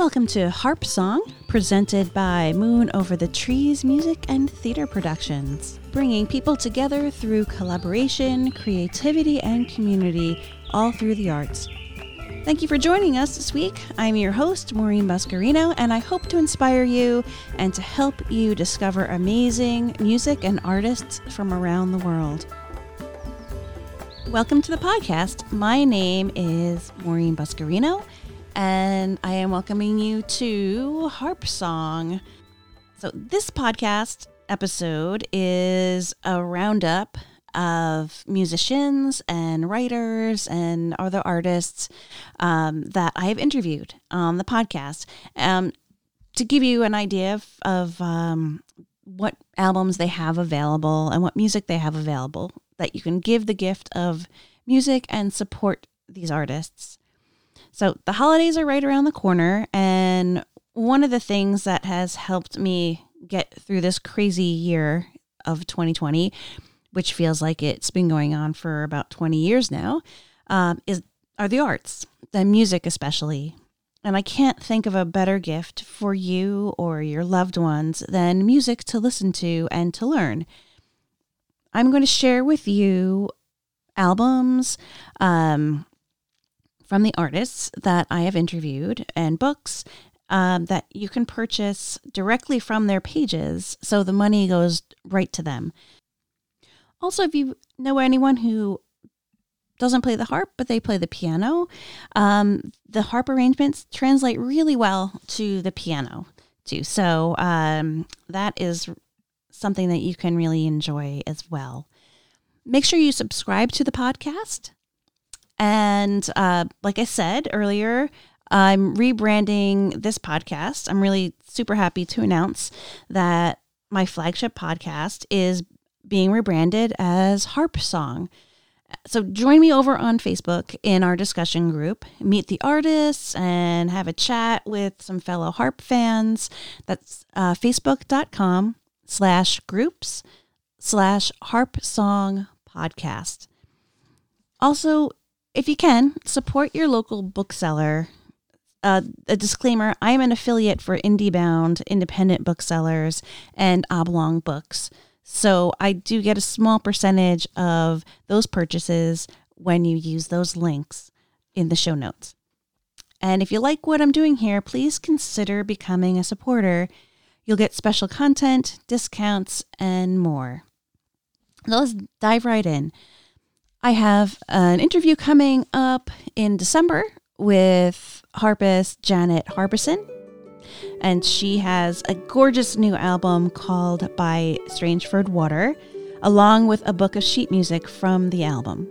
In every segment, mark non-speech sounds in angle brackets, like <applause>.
Welcome to Harp Song, presented by Moon Over the Trees Music and Theater Productions, bringing people together through collaboration, creativity, and community, all through the arts. Thank you for joining us this week. I'm your host, Maureen Buscarino, and I hope to inspire you and to help you discover amazing music and artists from around the world. Welcome to the podcast. My name is Maureen Buscarino and I am welcoming you to Harp Song. So, this podcast episode is a roundup of musicians and writers and other artists um, that I have interviewed on the podcast um, to give you an idea of, of um, what albums they have available and what music they have available that you can give the gift of music and support these artists. So the holidays are right around the corner, and one of the things that has helped me get through this crazy year of 2020, which feels like it's been going on for about 20 years now, um, is are the arts, the music especially. And I can't think of a better gift for you or your loved ones than music to listen to and to learn. I'm going to share with you albums, um, from the artists that I have interviewed and books um, that you can purchase directly from their pages. So the money goes right to them. Also, if you know anyone who doesn't play the harp, but they play the piano, um, the harp arrangements translate really well to the piano too. So um, that is something that you can really enjoy as well. Make sure you subscribe to the podcast. And uh, like I said earlier, I'm rebranding this podcast. I'm really super happy to announce that my flagship podcast is being rebranded as Harp Song. So join me over on Facebook in our discussion group, meet the artists, and have a chat with some fellow harp fans. That's uh, facebook.com slash groups slash harp song podcast. Also, if you can, support your local bookseller. Uh, a disclaimer I am an affiliate for IndieBound, independent booksellers, and Oblong Books. So I do get a small percentage of those purchases when you use those links in the show notes. And if you like what I'm doing here, please consider becoming a supporter. You'll get special content, discounts, and more. let's dive right in. I have an interview coming up in December with harpist Janet Harbison. And she has a gorgeous new album called By Strangford Water, along with a book of sheet music from the album.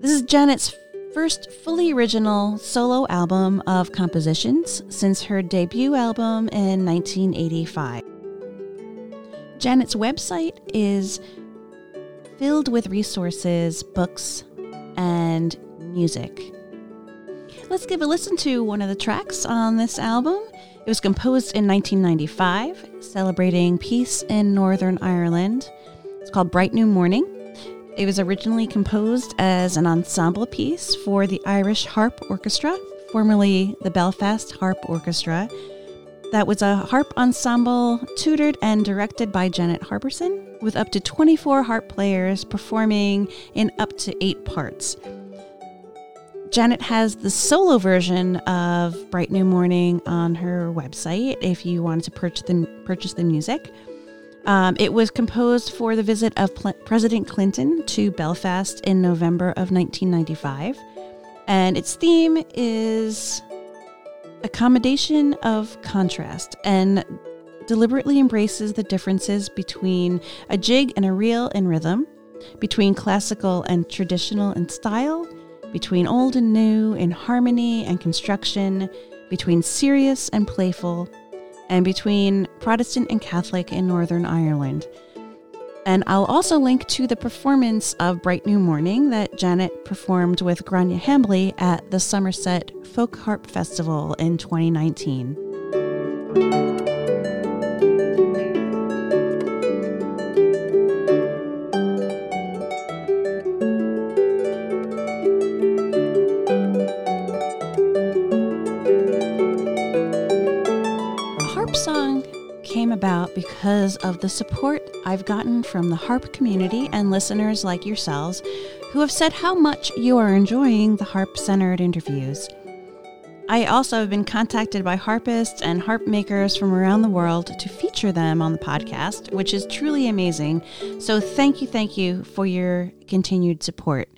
This is Janet's first fully original solo album of compositions since her debut album in 1985. Janet's website is filled with resources, books, and music. Let's give a listen to one of the tracks on this album. It was composed in 1995, celebrating peace in Northern Ireland. It's called Bright New Morning. It was originally composed as an ensemble piece for the Irish Harp Orchestra, formerly the Belfast Harp Orchestra. That was a harp ensemble tutored and directed by Janet Harbison with up to 24 harp players performing in up to eight parts. Janet has the solo version of Bright New Morning on her website if you wanted to purchase the, purchase the music. Um, it was composed for the visit of Pl- President Clinton to Belfast in November of 1995. And its theme is accommodation of contrast. And deliberately embraces the differences between a jig and a reel in rhythm, between classical and traditional in style, between old and new in harmony and construction, between serious and playful, and between Protestant and Catholic in Northern Ireland. And I'll also link to the performance of Bright New Morning that Janet performed with Gráinne Hambly at the Somerset Folk Harp Festival in 2019. About because of the support I've gotten from the harp community and listeners like yourselves who have said how much you are enjoying the harp centered interviews. I also have been contacted by harpists and harp makers from around the world to feature them on the podcast, which is truly amazing. So, thank you, thank you for your continued support.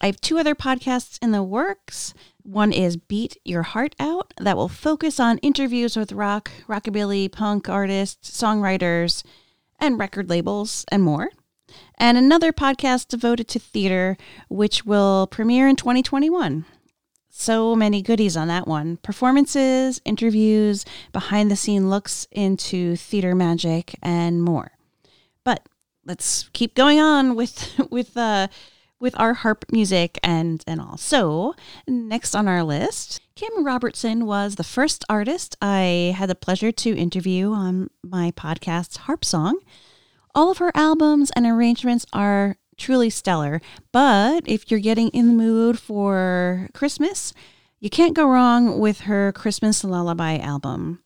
I have two other podcasts in the works. One is Beat Your Heart Out, that will focus on interviews with rock, rockabilly, punk artists, songwriters, and record labels, and more. And another podcast devoted to theater, which will premiere in 2021 so many goodies on that one performances, interviews, behind the scene looks into theater magic, and more. But let's keep going on with <laughs> with uh with our harp music and and all. So, next on our list, Kim Robertson was the first artist I had the pleasure to interview on my podcast Harp Song. All of her albums and arrangements are truly stellar. But if you're getting in the mood for Christmas, you can't go wrong with her Christmas Lullaby album.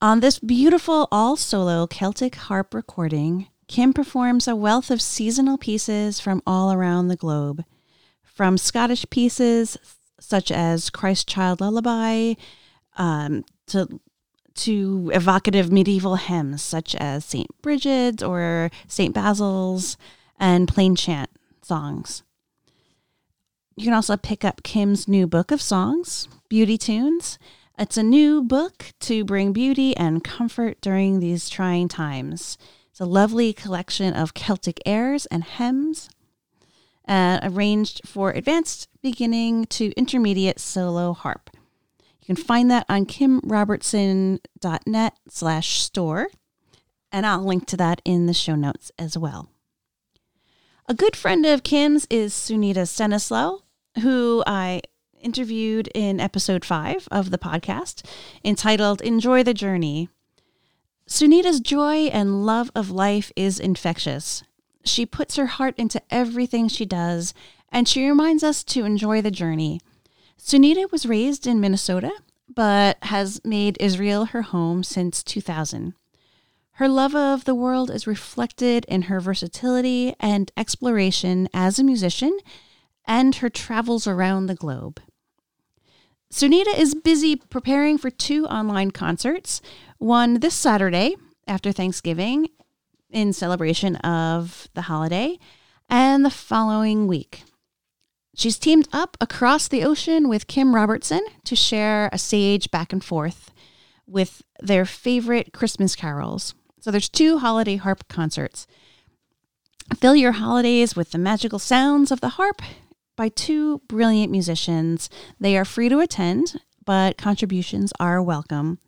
On this beautiful all solo Celtic harp recording, Kim performs a wealth of seasonal pieces from all around the globe. From Scottish pieces such as Christ Child Lullaby um, to to evocative medieval hymns such as St. Bridget's or St. Basil's, and plain chant songs. You can also pick up Kim's new book of songs, Beauty Tunes. It's a new book to bring beauty and comfort during these trying times. It's a lovely collection of Celtic airs and hymns, uh, arranged for advanced, beginning to intermediate solo harp. You can find that on kimrobertson.net slash store, and I'll link to that in the show notes as well. A good friend of Kim's is Sunita Staneslow, who I interviewed in episode five of the podcast entitled Enjoy the Journey. Sunita's joy and love of life is infectious. She puts her heart into everything she does, and she reminds us to enjoy the journey. Sunita was raised in Minnesota, but has made Israel her home since 2000. Her love of the world is reflected in her versatility and exploration as a musician and her travels around the globe. Sunita is busy preparing for two online concerts, one this Saturday after Thanksgiving in celebration of the holiday, and the following week. She's teamed up across the ocean with Kim Robertson to share a stage back and forth with their favorite Christmas carols. So there's two holiday harp concerts. Fill your holidays with the magical sounds of the harp by two brilliant musicians. They are free to attend, but contributions are welcome.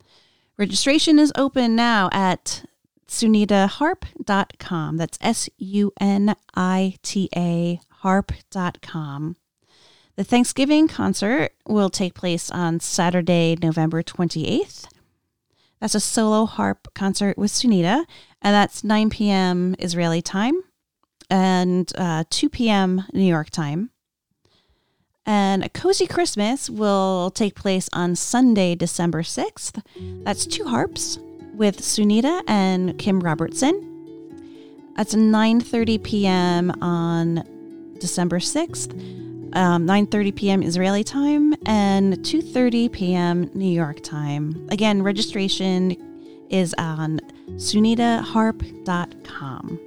Registration is open now at sunitaharp.com. That's S U N I T A harp.com. The Thanksgiving concert will take place on Saturday, November 28th that's a solo harp concert with Sunita, and that's 9 p.m. Israeli time and uh, 2 p.m. New York time. And a cozy Christmas will take place on Sunday, December 6th. That's two harps with Sunita and Kim Robertson. That's 9:30 p.m. on December 6th um, 9.30 p.m. Israeli time and 2.30 p.m. New York time. Again, registration is on sunitaharp.com.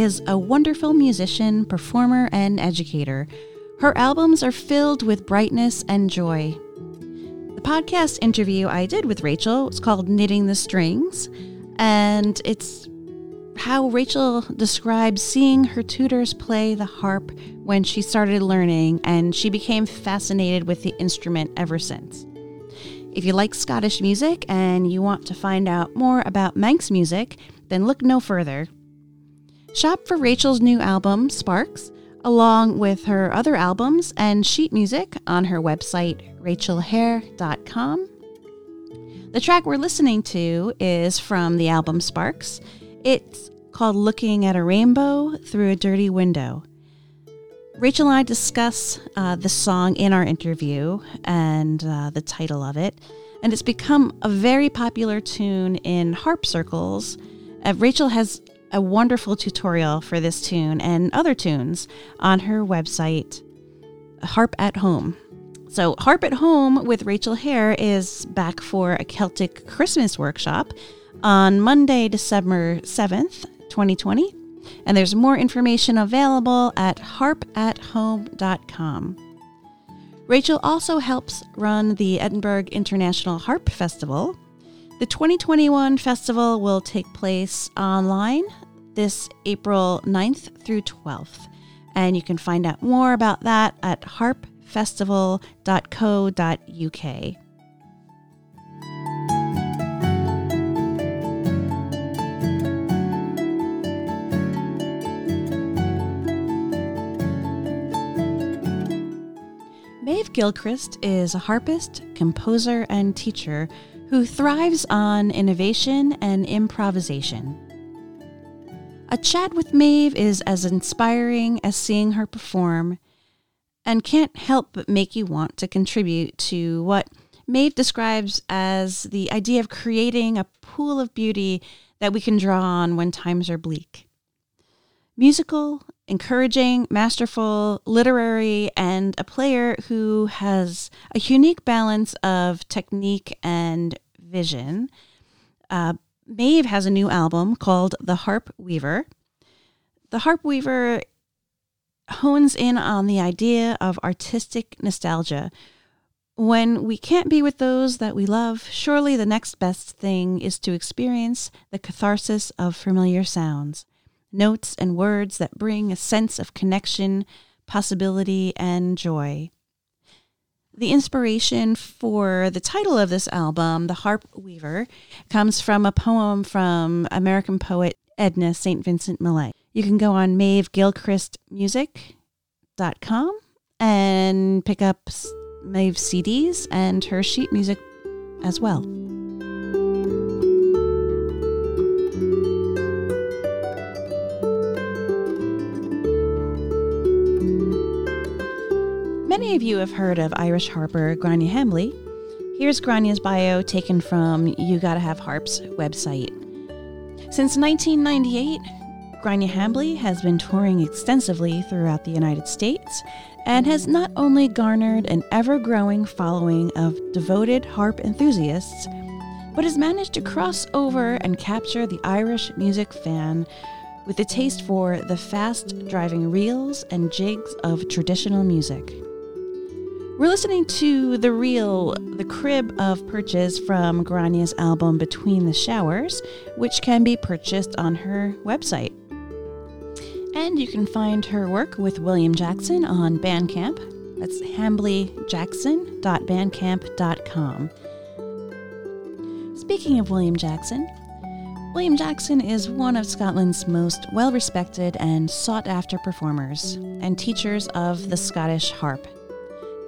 is a wonderful musician, performer, and educator. Her albums are filled with brightness and joy. The podcast interview I did with Rachel was called Knitting the Strings, and it's how Rachel describes seeing her tutors play the harp when she started learning, and she became fascinated with the instrument ever since. If you like Scottish music and you want to find out more about Manx music, then look no further. Shop for Rachel's new album, Sparks, along with her other albums and sheet music on her website, rachelhair.com. The track we're listening to is from the album Sparks. It's called Looking at a Rainbow Through a Dirty Window. Rachel and I discuss uh, the song in our interview and uh, the title of it, and it's become a very popular tune in harp circles. Uh, Rachel has a wonderful tutorial for this tune and other tunes on her website, Harp at Home. So, Harp at Home with Rachel Hair is back for a Celtic Christmas workshop on Monday, December 7th, 2020. And there's more information available at harpathome.com. Rachel also helps run the Edinburgh International Harp Festival. The 2021 festival will take place online this April 9th through 12th. And you can find out more about that at harpfestival.co.uk. Maeve Gilchrist is a harpist, composer, and teacher who thrives on innovation and improvisation. A chat with Maeve is as inspiring as seeing her perform and can't help but make you want to contribute to what Maeve describes as the idea of creating a pool of beauty that we can draw on when times are bleak. Musical, encouraging, masterful, literary, and a player who has a unique balance of technique and vision. Uh, Maeve has a new album called The Harp Weaver. The Harp Weaver hones in on the idea of artistic nostalgia. When we can't be with those that we love, surely the next best thing is to experience the catharsis of familiar sounds notes and words that bring a sense of connection, possibility, and joy. The inspiration for the title of this album, The Harp Weaver, comes from a poem from American poet Edna St. Vincent Millay. You can go on MaeveGilchristmusic.com and pick up Maeve's CDs and her sheet music as well. Many of you have heard of Irish harper Gráinne Hambly. Here's Gráinne's bio taken from You Gotta Have Harp's website. Since 1998, Gráinne Hambly has been touring extensively throughout the United States and has not only garnered an ever growing following of devoted harp enthusiasts, but has managed to cross over and capture the Irish music fan with a taste for the fast driving reels and jigs of traditional music. We're listening to The Real, the crib of Purchase from Gráinne's album Between the Showers, which can be purchased on her website. And you can find her work with William Jackson on Bandcamp. That's hamblyjackson.bandcamp.com. Speaking of William Jackson, William Jackson is one of Scotland's most well respected and sought after performers and teachers of the Scottish harp.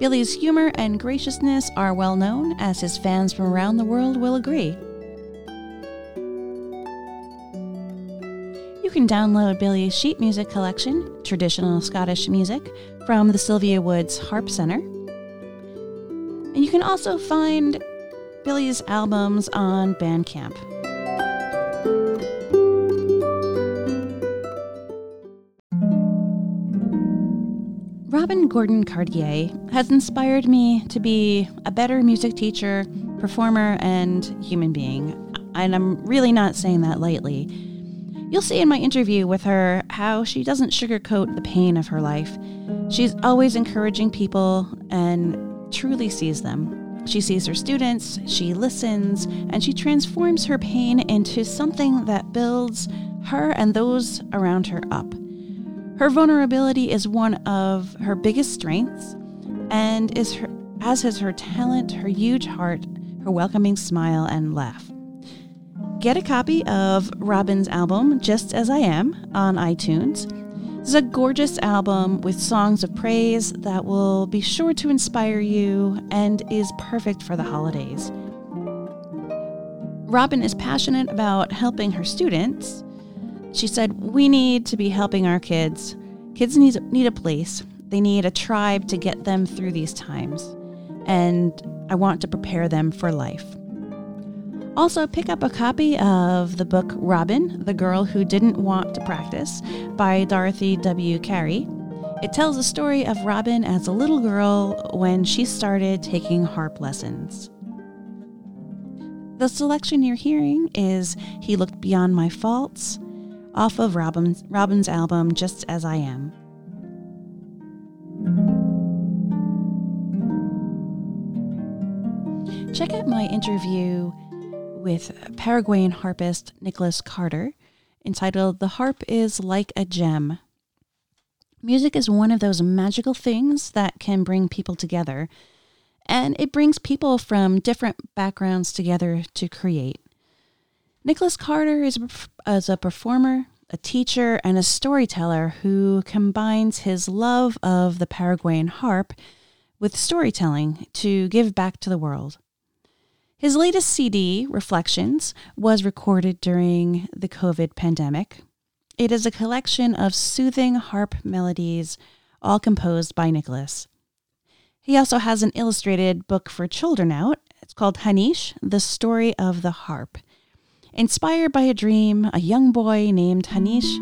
Billy's humor and graciousness are well known, as his fans from around the world will agree. You can download Billy's sheet music collection, Traditional Scottish Music, from the Sylvia Woods Harp Center. And you can also find Billy's albums on Bandcamp. Robin Gordon Cartier has inspired me to be a better music teacher, performer, and human being. And I'm really not saying that lightly. You'll see in my interview with her how she doesn't sugarcoat the pain of her life. She's always encouraging people and truly sees them. She sees her students, she listens, and she transforms her pain into something that builds her and those around her up. Her vulnerability is one of her biggest strengths, and is her, as is her talent, her huge heart, her welcoming smile, and laugh. Get a copy of Robin's album, Just As I Am, on iTunes. Is a gorgeous album with songs of praise that will be sure to inspire you and is perfect for the holidays. Robin is passionate about helping her students. She said, We need to be helping our kids. Kids need, need a place, they need a tribe to get them through these times. And I want to prepare them for life. Also, pick up a copy of the book Robin, the Girl Who Didn't Want to Practice by Dorothy W. Carey. It tells the story of Robin as a little girl when she started taking harp lessons. The selection you're hearing is He Looked Beyond My Faults off of Robin's, Robin's album Just As I Am. Check out my interview with Paraguayan harpist Nicholas Carter, entitled The Harp is Like a Gem. Music is one of those magical things that can bring people together, and it brings people from different backgrounds together to create. Nicholas Carter is, is a performer, a teacher, and a storyteller who combines his love of the Paraguayan harp with storytelling to give back to the world. His latest CD, Reflections, was recorded during the COVID pandemic. It is a collection of soothing harp melodies, all composed by Nicholas. He also has an illustrated book for children out. It's called Hanish, The Story of the Harp. Inspired by a dream, a young boy named Hanish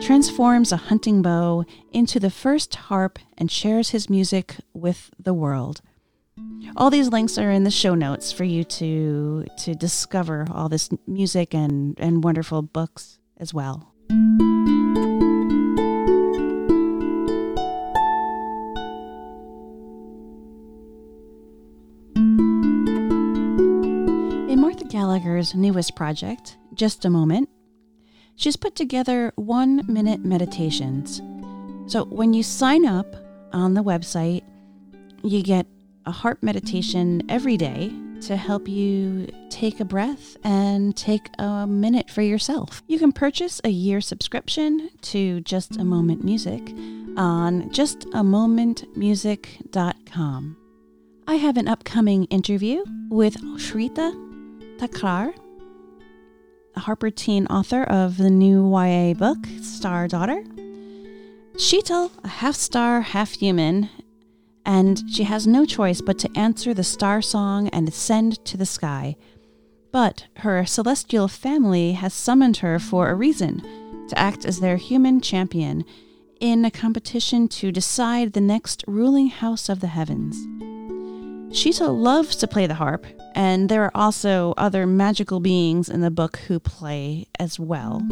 transforms a hunting bow into the first harp and shares his music with the world. All these links are in the show notes for you to to discover all this music and, and wonderful books as well. Newest project, Just a Moment, she's put together one minute meditations. So when you sign up on the website, you get a heart meditation every day to help you take a breath and take a minute for yourself. You can purchase a year subscription to Just a Moment Music on justamomentmusic.com. I have an upcoming interview with Shveta Thakrar, a HarperTeen author of the new YA book, Star Daughter. Sheetal, a half star, half human, and she has no choice but to answer the star song and ascend to the sky. But her celestial family has summoned her for a reason to act as their human champion in a competition to decide the next ruling house of the heavens. Shita loves to play the harp, and there are also other magical beings in the book who play as well.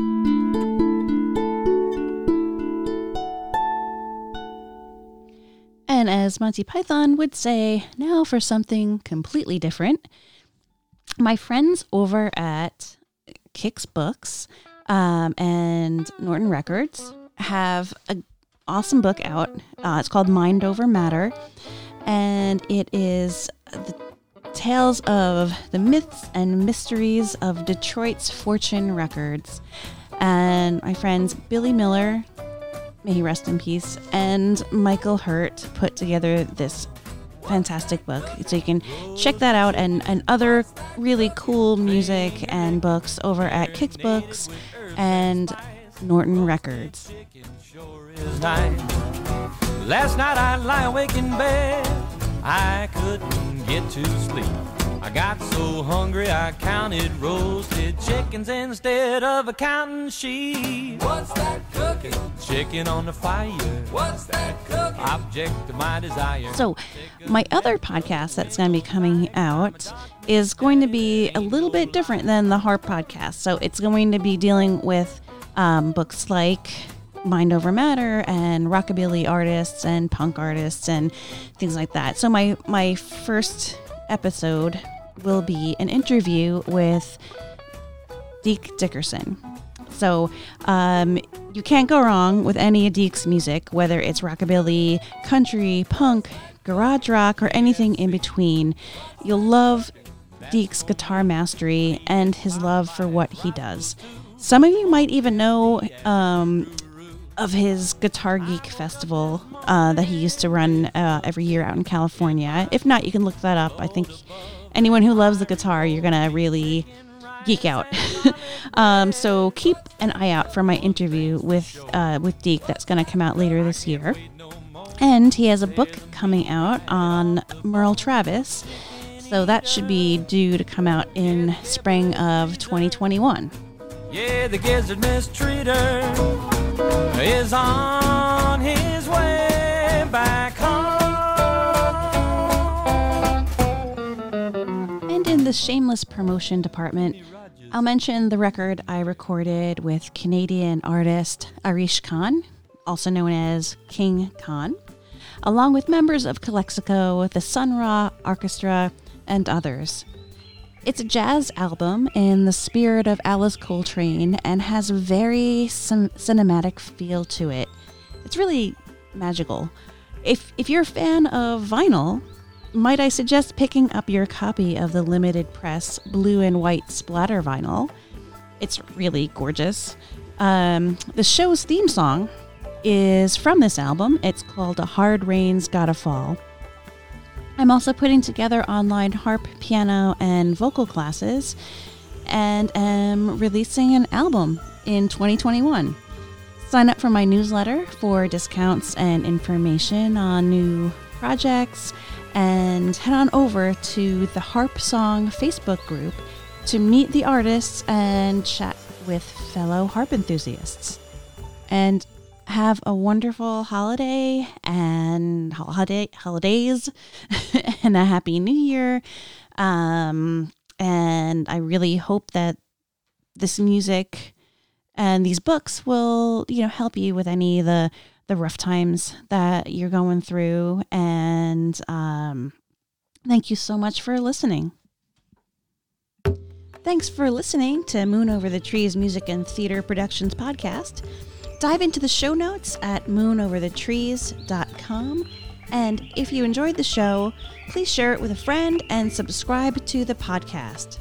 And as Monty Python would say, now for something completely different. My friends over at Kicks Books um, and Norton Records have an awesome book out. Uh, it's called Mind Over Matter, and it is the tales of the myths and mysteries of Detroit's Fortune Records. And my friends Billy Miller, may he rest in peace, and Michael Hurtt put together this fantastic book. So you can check that out and, and other really cool music and books over at Kicks Books and Norton Records. Last night I lie awake in bed, I couldn't get to sleep. I got so hungry I counted roasted chickens instead of a counting sheep. What's that cooking? Chicken on the fire. What's that cooking? Object of my desire. So, my other podcast that's going to be coming out is going to be a little bit different than the Harp podcast. So, it's going to be dealing with um, books like Mind Over Matter and rockabilly artists and punk artists and things like that. So, my my first episode will be an interview with Deke Dickerson. So um, you can't go wrong with any of Deke's music, whether it's rockabilly, country, punk, garage rock, or anything in between. You'll love Deke's guitar mastery and his love for what he does. Some of you might even know um, of his Guitar Geek Festival uh, that he used to run uh, every year out in California. If not, you can look that up. I think anyone who loves the guitar, you're gonna really geek out. <laughs> um, so keep an eye out for my interview with uh, with Deke that's gonna come out later this year. And he has a book coming out on Merle Travis. So that should be due to come out in spring of 2021. Yeah, the gizzard mistreater is on his way back home. And in the shameless promotion department, I'll mention the record I recorded with Canadian artist Arish Khan, also known as King Khan, along with members of Calexico, the Sun Ra Orchestra, and others. It's a jazz album in the spirit of Alice Coltrane and has a very cin- cinematic feel to it. It's really magical. If, if you're a fan of vinyl, might I suggest picking up your copy of the limited press blue and white splatter vinyl? It's really gorgeous. Um, the show's theme song is from this album. It's called A Hard Rain's Gotta Fall. I'm also putting together online harp, piano, and vocal classes and am releasing an album in 2021. Sign up for my newsletter for discounts and information on new projects and head on over to the Harp Song Facebook group to meet the artists and chat with fellow harp enthusiasts. And have a wonderful holiday and holiday holidays <laughs> and a happy new year. Um, and I really hope that this music and these books will, you know, help you with any of the the rough times that you're going through. And um, thank you so much for listening. Thanks for listening to Moon Over the Trees Music and Theater Productions podcast. Dive into the show notes at moonoverthetrees.com. And if you enjoyed the show, please share it with a friend and subscribe to the podcast.